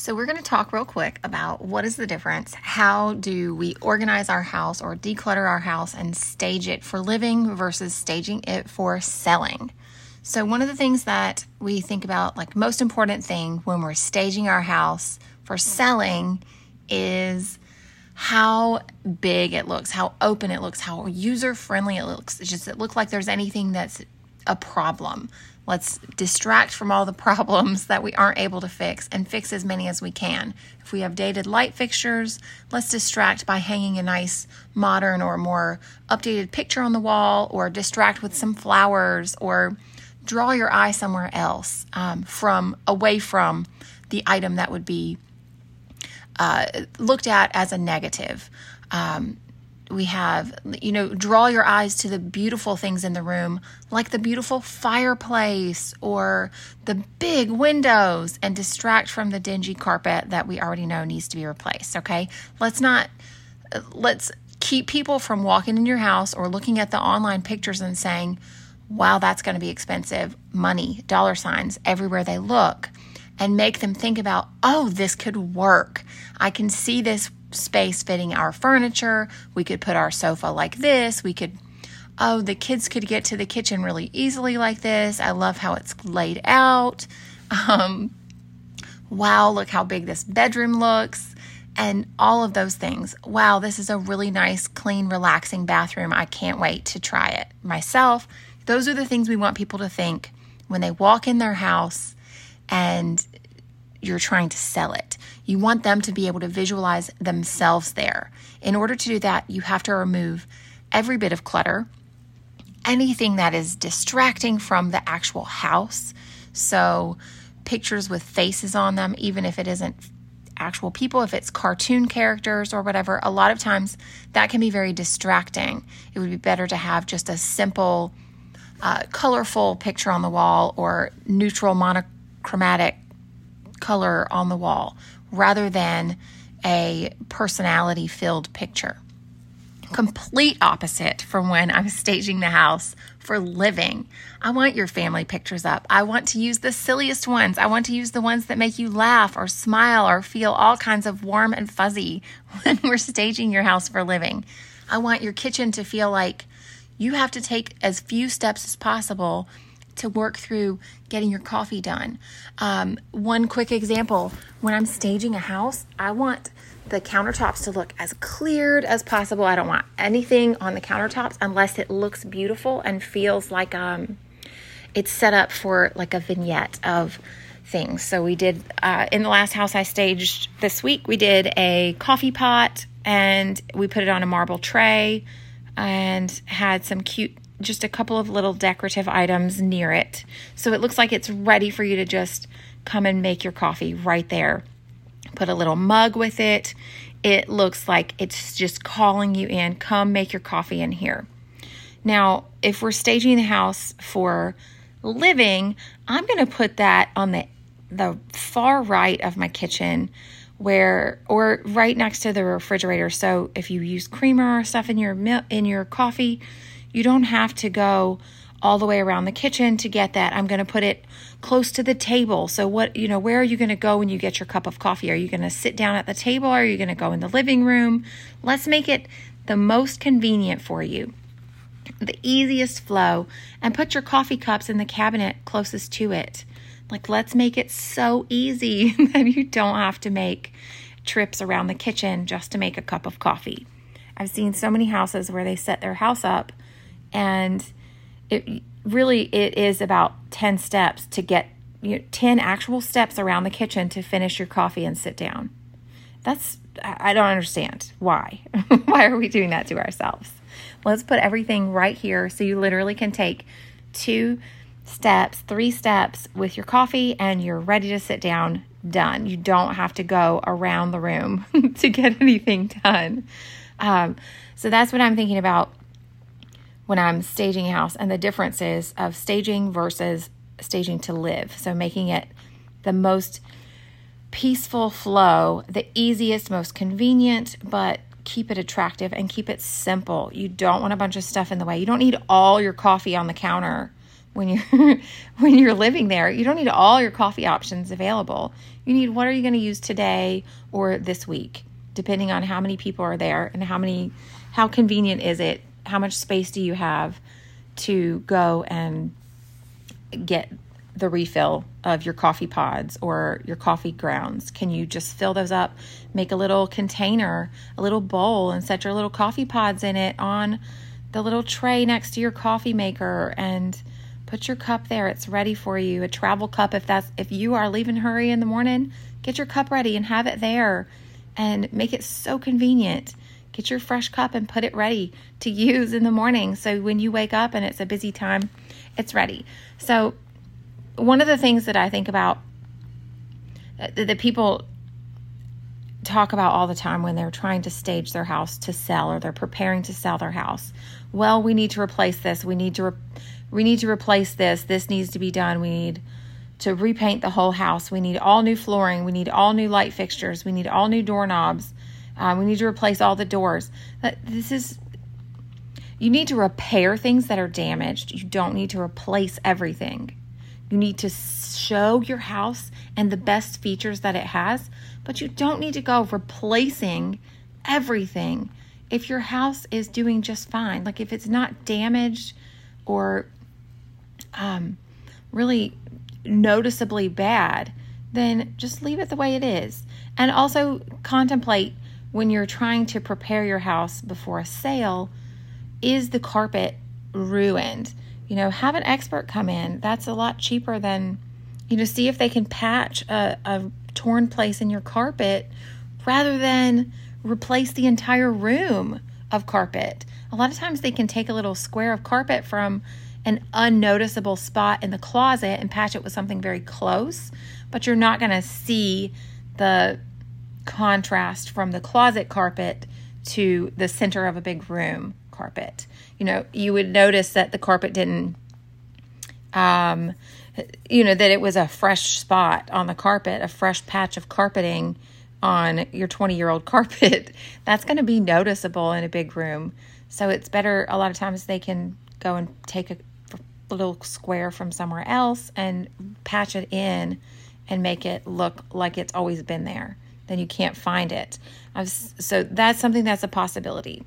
So, we're going to talk real quick about what is the difference. How do we organize our house or declutter our house and stage it for living versus staging it for selling? So, one of the things that we think about, like most important thing when we're staging our house for selling, is how big it looks, how open it looks, how user friendly it looks. It just it look like there's anything that's a problem. Let's distract from all the problems that we aren't able to fix and fix as many as we can. If we have dated light fixtures, let's distract by hanging a nice modern or more updated picture on the wall, or distract with some flowers, or draw your eye somewhere else um, from away from the item that would be uh, looked at as a negative. Um, we have, you know, draw your eyes to the beautiful things in the room, like the beautiful fireplace or the big windows, and distract from the dingy carpet that we already know needs to be replaced. Okay. Let's not, let's keep people from walking in your house or looking at the online pictures and saying, wow, that's going to be expensive. Money, dollar signs everywhere they look, and make them think about, oh, this could work. I can see this space fitting our furniture. We could put our sofa like this. We could, oh, the kids could get to the kitchen really easily like this. I love how it's laid out. Um, wow, look how big this bedroom looks. And all of those things. Wow, this is a really nice, clean, relaxing bathroom. I can't wait to try it myself. Those are the things we want people to think when they walk in their house and you're trying to sell it. You want them to be able to visualize themselves there. In order to do that, you have to remove every bit of clutter, anything that is distracting from the actual house. So, pictures with faces on them, even if it isn't actual people, if it's cartoon characters or whatever, a lot of times that can be very distracting. It would be better to have just a simple, uh, colorful picture on the wall or neutral monochromatic color on the wall rather than a personality filled picture. Complete opposite from when I'm staging the house for living. I want your family pictures up. I want to use the silliest ones. I want to use the ones that make you laugh or smile or feel all kinds of warm and fuzzy when we're staging your house for living. I want your kitchen to feel like you have to take as few steps as possible to work through getting your coffee done. Um, one quick example when I'm staging a house, I want the countertops to look as cleared as possible. I don't want anything on the countertops unless it looks beautiful and feels like um, it's set up for like a vignette of things. So we did uh, in the last house I staged this week, we did a coffee pot and we put it on a marble tray and had some cute just a couple of little decorative items near it. So it looks like it's ready for you to just come and make your coffee right there. Put a little mug with it. It looks like it's just calling you in. Come make your coffee in here. Now, if we're staging the house for living, I'm going to put that on the the far right of my kitchen where or right next to the refrigerator. So if you use creamer or stuff in your in your coffee, you don't have to go all the way around the kitchen to get that. I'm going to put it close to the table. So what, you know, where are you going to go when you get your cup of coffee? Are you going to sit down at the table? Are you going to go in the living room? Let's make it the most convenient for you. The easiest flow and put your coffee cups in the cabinet closest to it. Like let's make it so easy that you don't have to make trips around the kitchen just to make a cup of coffee. I've seen so many houses where they set their house up and it really it is about 10 steps to get you know, 10 actual steps around the kitchen to finish your coffee and sit down that's i don't understand why why are we doing that to ourselves let's put everything right here so you literally can take two steps, three steps with your coffee, and you're ready to sit down. Done. You don't have to go around the room to get anything done. Um, so that's what I'm thinking about when I'm staging a house and the differences of staging versus staging to live. So making it the most peaceful flow, the easiest, most convenient, but keep it attractive and keep it simple. You don't want a bunch of stuff in the way. You don't need all your coffee on the counter when you're when you're living there. You don't need all your coffee options available. You need what are you going to use today or this week, depending on how many people are there and how many how convenient is it? How much space do you have to go and get the refill of your coffee pods or your coffee grounds? Can you just fill those up, make a little container, a little bowl, and set your little coffee pods in it on the little tray next to your coffee maker and put your cup there. It's ready for you. A travel cup if that's if you are leaving hurry in the morning, get your cup ready and have it there and make it so convenient. Get your fresh cup and put it ready to use in the morning so when you wake up and it's a busy time, it's ready. So one of the things that I think about uh, that people talk about all the time when they're trying to stage their house to sell or they're preparing to sell their house. Well, we need to replace this. We need to re- we need to replace this. This needs to be done. We need to repaint the whole house. We need all new flooring. We need all new light fixtures. We need all new doorknobs. Um, we need to replace all the doors. This is you need to repair things that are damaged. You don't need to replace everything. You need to show your house and the best features that it has, but you don't need to go replacing everything if your house is doing just fine. Like if it's not damaged or um, really noticeably bad, then just leave it the way it is. And also contemplate when you're trying to prepare your house before a sale is the carpet ruined? you know, have an expert come in. That's a lot cheaper than, you know, see if they can patch a, a torn place in your carpet rather than replace the entire room of carpet. A lot of times they can take a little square of carpet from an unnoticeable spot in the closet and patch it with something very close, but you're not going to see the contrast from the closet carpet to the center of a big room carpet you know, you would notice that the carpet didn't, um, you know, that it was a fresh spot on the carpet, a fresh patch of carpeting on your 20 year old carpet. That's going to be noticeable in a big room. So it's better, a lot of times they can go and take a little square from somewhere else and patch it in and make it look like it's always been there. Then you can't find it. so that's something that's a possibility.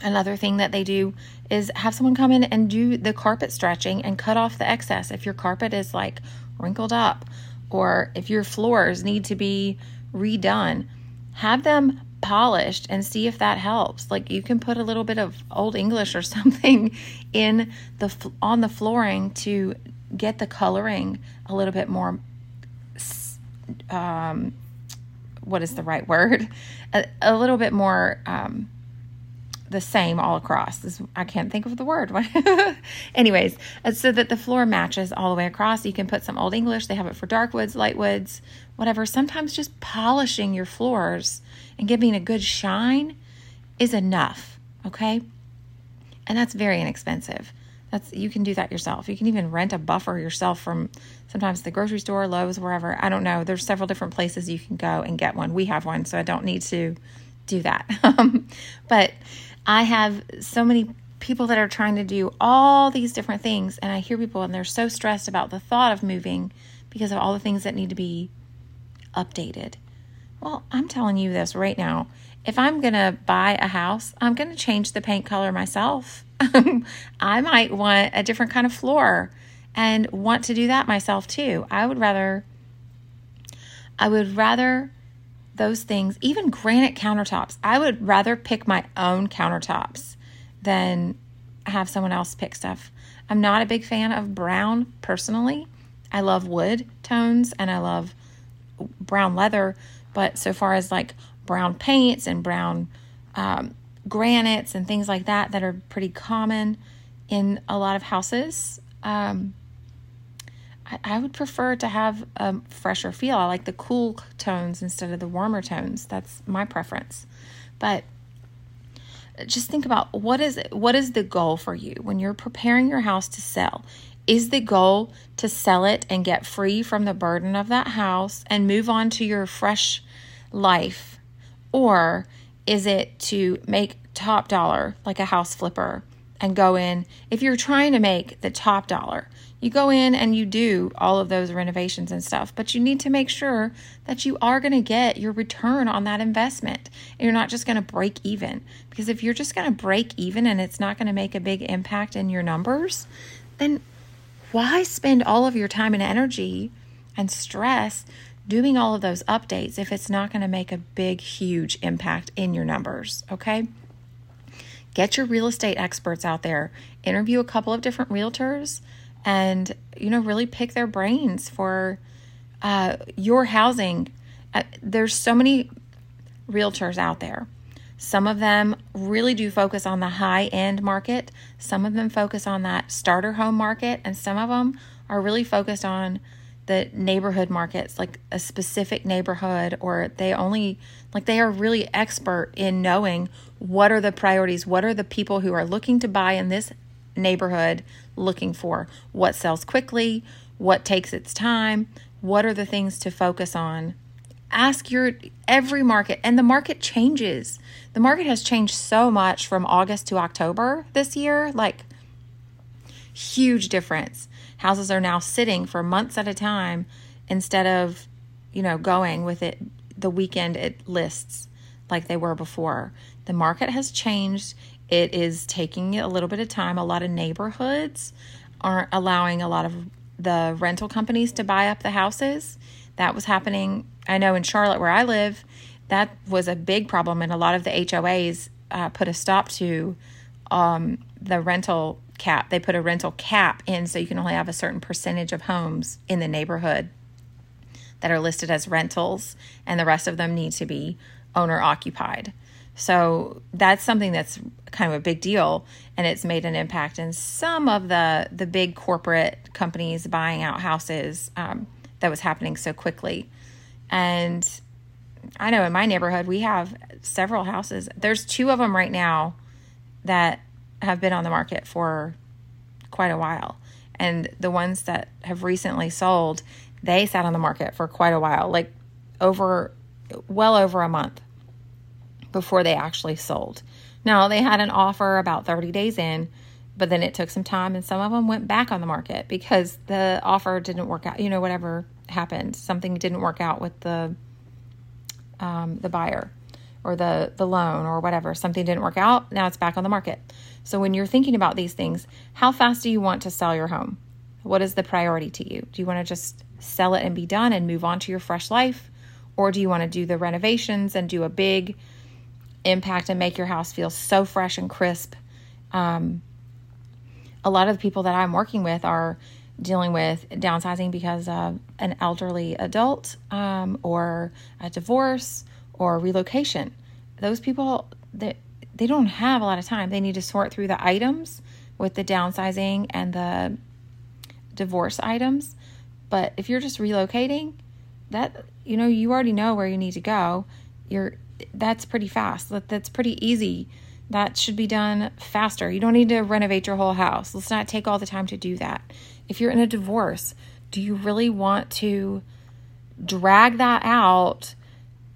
Another thing that they do is have someone come in and do the carpet stretching and cut off the excess. If your carpet is like wrinkled up or if your floors need to be redone, have them polished and see if that helps. Like you can put a little bit of old English or something in the on the flooring to get the coloring a little bit more um what is the right word? A, a little bit more um the same all across. This, I can't think of the word. Anyways, uh, so that the floor matches all the way across. You can put some Old English. They have it for dark woods, light woods, whatever. Sometimes just polishing your floors and giving a good shine is enough. Okay, and that's very inexpensive. That's you can do that yourself. You can even rent a buffer yourself from sometimes the grocery store, Lowe's, wherever. I don't know. There's several different places you can go and get one. We have one, so I don't need to do that. Um, but I have so many people that are trying to do all these different things, and I hear people and they're so stressed about the thought of moving because of all the things that need to be updated. Well, I'm telling you this right now. If I'm going to buy a house, I'm going to change the paint color myself. I might want a different kind of floor and want to do that myself too. I would rather I would rather those things, even granite countertops. I would rather pick my own countertops than have someone else pick stuff. I'm not a big fan of brown personally. I love wood tones and I love brown leather, but so far as like brown paints and brown um, granites and things like that that are pretty common in a lot of houses, um, I, I would prefer to have a fresher feel. I like the cool tones instead of the warmer tones. That's my preference. But just think about what is what is the goal for you when you're preparing your house to sell is the goal to sell it and get free from the burden of that house and move on to your fresh life or is it to make top dollar like a house flipper and go in if you're trying to make the top dollar you go in and you do all of those renovations and stuff, but you need to make sure that you are going to get your return on that investment. And you're not just going to break even. Because if you're just going to break even and it's not going to make a big impact in your numbers, then why spend all of your time and energy and stress doing all of those updates if it's not going to make a big, huge impact in your numbers? Okay. Get your real estate experts out there, interview a couple of different realtors and you know really pick their brains for uh, your housing uh, there's so many realtors out there some of them really do focus on the high end market some of them focus on that starter home market and some of them are really focused on the neighborhood markets like a specific neighborhood or they only like they are really expert in knowing what are the priorities what are the people who are looking to buy in this neighborhood looking for what sells quickly, what takes its time, what are the things to focus on. Ask your every market, and the market changes. The market has changed so much from August to October this year, like huge difference. Houses are now sitting for months at a time instead of, you know, going with it the weekend it lists like they were before. The market has changed. It is taking a little bit of time. A lot of neighborhoods aren't allowing a lot of the rental companies to buy up the houses. That was happening, I know, in Charlotte, where I live. That was a big problem, and a lot of the HOAs uh, put a stop to um, the rental cap. They put a rental cap in so you can only have a certain percentage of homes in the neighborhood that are listed as rentals, and the rest of them need to be owner occupied. So that's something that's kind of a big deal, and it's made an impact in some of the the big corporate companies buying out houses um, that was happening so quickly. And I know in my neighborhood we have several houses. There's two of them right now that have been on the market for quite a while, and the ones that have recently sold, they sat on the market for quite a while, like over well over a month before they actually sold. Now, they had an offer about 30 days in, but then it took some time and some of them went back on the market because the offer didn't work out, you know, whatever happened, something didn't work out with the um, the buyer or the the loan or whatever, something didn't work out, now it's back on the market. So when you're thinking about these things, how fast do you want to sell your home? What is the priority to you? Do you want to just sell it and be done and move on to your fresh life? Or do you want to do the renovations and do a big impact and make your house feel so fresh and crisp. Um, a lot of the people that I'm working with are dealing with downsizing because of an elderly adult um, or a divorce or relocation. Those people that they, they don't have a lot of time. They need to sort through the items with the downsizing and the divorce items. But if you're just relocating, that you know you already know where you need to go. You're that's pretty fast. That, that's pretty easy. That should be done faster. You don't need to renovate your whole house. Let's not take all the time to do that. If you're in a divorce, do you really want to drag that out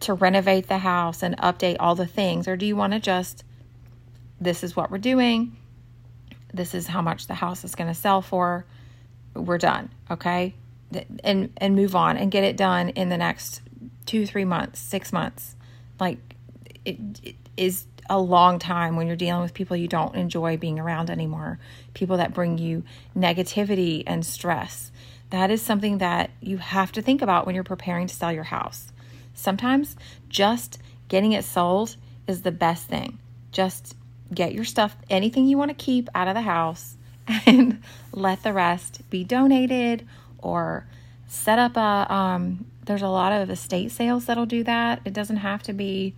to renovate the house and update all the things? Or do you want to just, this is what we're doing, this is how much the house is going to sell for, we're done, okay? And, and move on and get it done in the next two, three months, six months like it, it is a long time when you're dealing with people you don't enjoy being around anymore, people that bring you negativity and stress. That is something that you have to think about when you're preparing to sell your house. Sometimes just getting it sold is the best thing. Just get your stuff, anything you want to keep out of the house, and let the rest be donated or set up a um, there's a lot of estate sales that'll do that. It doesn't have to be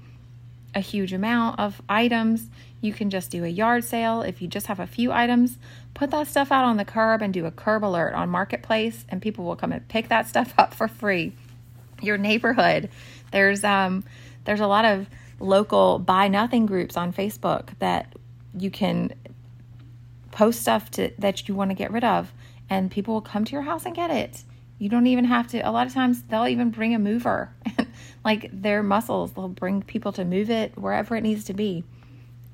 a huge amount of items, you can just do a yard sale. If you just have a few items, put that stuff out on the curb and do a curb alert on Marketplace, and people will come and pick that stuff up for free. Your neighborhood, there's um, there's a lot of local buy nothing groups on Facebook that you can post stuff to that you want to get rid of, and people will come to your house and get it. You don't even have to. A lot of times, they'll even bring a mover, like their muscles. They'll bring people to move it wherever it needs to be.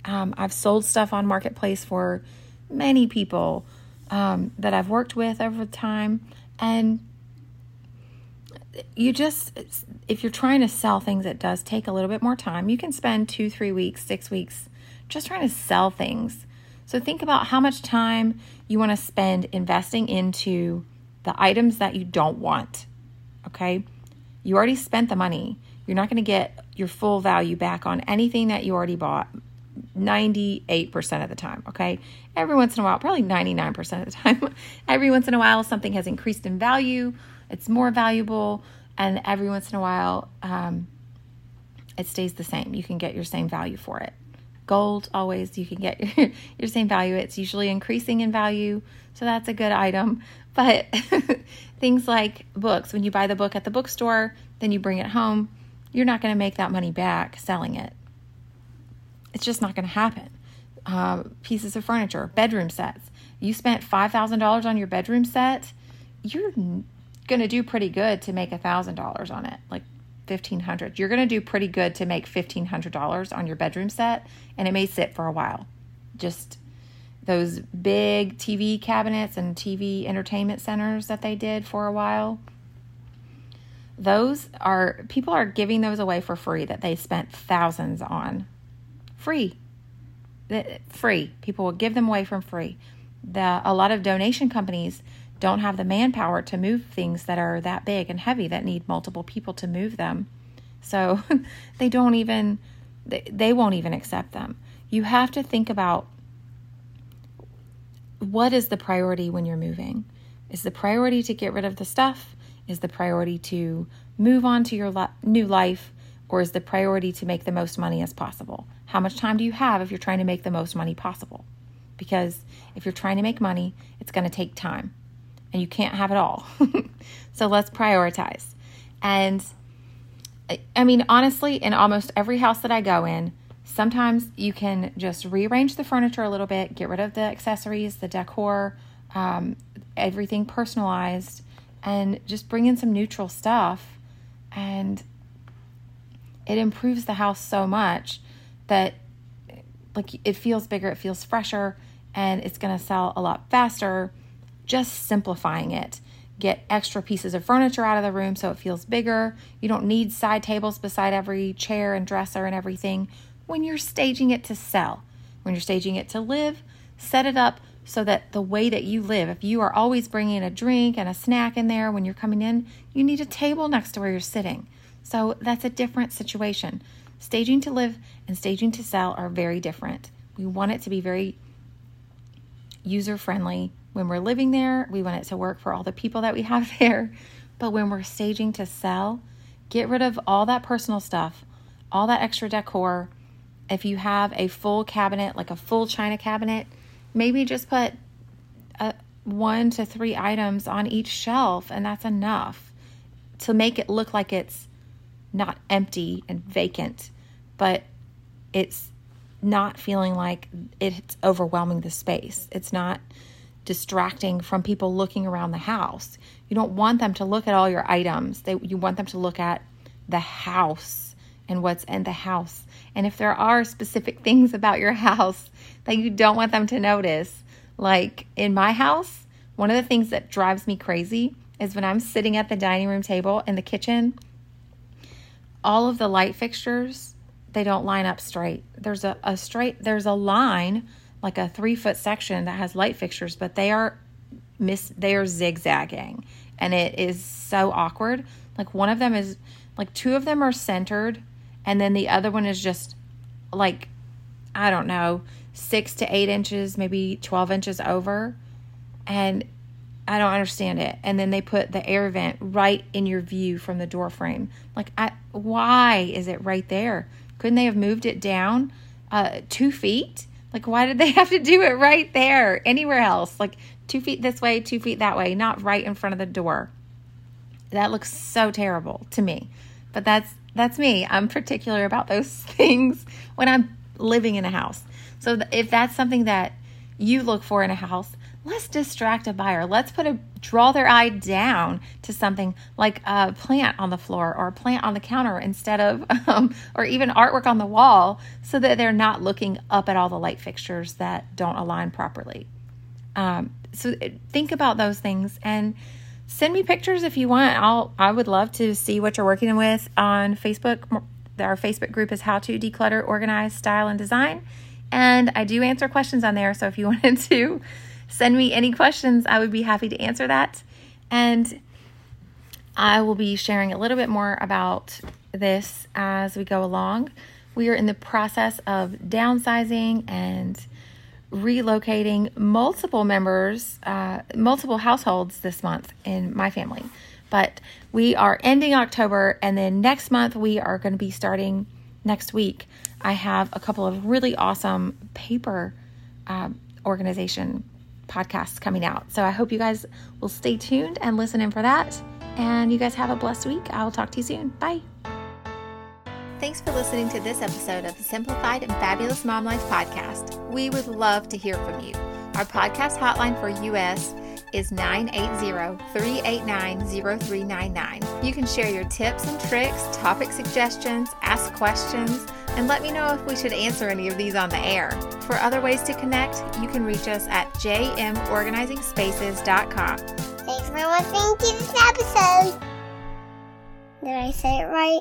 Um, I've sold stuff on Marketplace for many people um, that I've worked with over time. And you just, if you're trying to sell things, it does take a little bit more time. You can spend two, three weeks, six weeks just trying to sell things. So think about how much time you want to spend investing into the items that you don't want. Okay. You already spent the money. You're not going to get your full value back on anything that you already bought 98% of the time, okay? Every once in a while, probably 99% of the time, every once in a while, something has increased in value, it's more valuable, and every once in a while, um, it stays the same. You can get your same value for it. Gold, always, you can get your, your same value. It's usually increasing in value, so that's a good item. But things like books, when you buy the book at the bookstore, then you bring it home, you're not going to make that money back selling it it's just not going to happen. Uh, pieces of furniture, bedroom sets. You spent $5,000 on your bedroom set, you're going to do pretty good to make $1,000 on it, like 1500 You're going to do pretty good to make $1,500 on your bedroom set, and it may sit for a while. Just those big TV cabinets and TV entertainment centers that they did for a while. Those are people are giving those away for free that they spent thousands on free. Free. People will give them away from free. The, a lot of donation companies don't have the manpower to move things that are that big and heavy that need multiple people to move them. So they don't even, they, they won't even accept them. You have to think about what is the priority when you're moving? Is the priority to get rid of the stuff? Is the priority to move on to your new life? Or is the priority to make the most money as possible? How much time do you have if you're trying to make the most money possible? Because if you're trying to make money, it's going to take time and you can't have it all. so let's prioritize. And I mean, honestly, in almost every house that I go in, sometimes you can just rearrange the furniture a little bit, get rid of the accessories, the decor, um, everything personalized, and just bring in some neutral stuff. And it improves the house so much that like it feels bigger, it feels fresher, and it's going to sell a lot faster. Just simplifying it. Get extra pieces of furniture out of the room so it feels bigger. You don't need side tables beside every chair and dresser and everything when you're staging it to sell. When you're staging it to live, set it up so that the way that you live, if you are always bringing a drink and a snack in there when you're coming in, you need a table next to where you're sitting. So that's a different situation. Staging to live and staging to sell are very different. We want it to be very user friendly. When we're living there, we want it to work for all the people that we have there. But when we're staging to sell, get rid of all that personal stuff, all that extra decor. If you have a full cabinet, like a full china cabinet, maybe just put a, one to three items on each shelf, and that's enough to make it look like it's not empty and vacant, but it's not feeling like it's overwhelming the space. It's not distracting from people looking around the house. You don't want them to look at all your items. They, you want them to look at the house and what's in the house. And if there are specific things about your house that you don't want them to notice, like in my house, one of the things that drives me crazy is when I'm sitting at the dining room table in the kitchen all of the light fixtures they don't line up straight there's a, a straight there's a line like a three foot section that has light fixtures but they are miss they are zigzagging and it is so awkward like one of them is like two of them are centered and then the other one is just like i don't know six to eight inches maybe 12 inches over and I don't understand it. And then they put the air vent right in your view from the door frame. Like, I, why is it right there? Couldn't they have moved it down uh, two feet? Like, why did they have to do it right there? Anywhere else? Like, two feet this way, two feet that way, not right in front of the door. That looks so terrible to me. But that's that's me. I'm particular about those things when I'm living in a house. So if that's something that you look for in a house, let's distract a buyer. Let's put a draw their eye down to something like a plant on the floor or a plant on the counter instead of, um, or even artwork on the wall, so that they're not looking up at all the light fixtures that don't align properly. Um, so think about those things and send me pictures if you want. I'll I would love to see what you're working with on Facebook. Our Facebook group is How to Declutter, Organize, Style, and Design. And I do answer questions on there. So if you wanted to send me any questions, I would be happy to answer that. And I will be sharing a little bit more about this as we go along. We are in the process of downsizing and relocating multiple members, uh, multiple households this month in my family. But we are ending October, and then next month we are going to be starting next week. I have a couple of really awesome paper uh, organization podcasts coming out. So I hope you guys will stay tuned and listen in for that. And you guys have a blessed week. I will talk to you soon. Bye. Thanks for listening to this episode of the Simplified and Fabulous Mom Life podcast. We would love to hear from you. Our podcast hotline for US is 980-389-0399. You can share your tips and tricks, topic suggestions, ask questions, and let me know if we should answer any of these on the air. For other ways to connect, you can reach us at jmorganizingspaces.com. Thanks for listening to this episode. Did I say it right?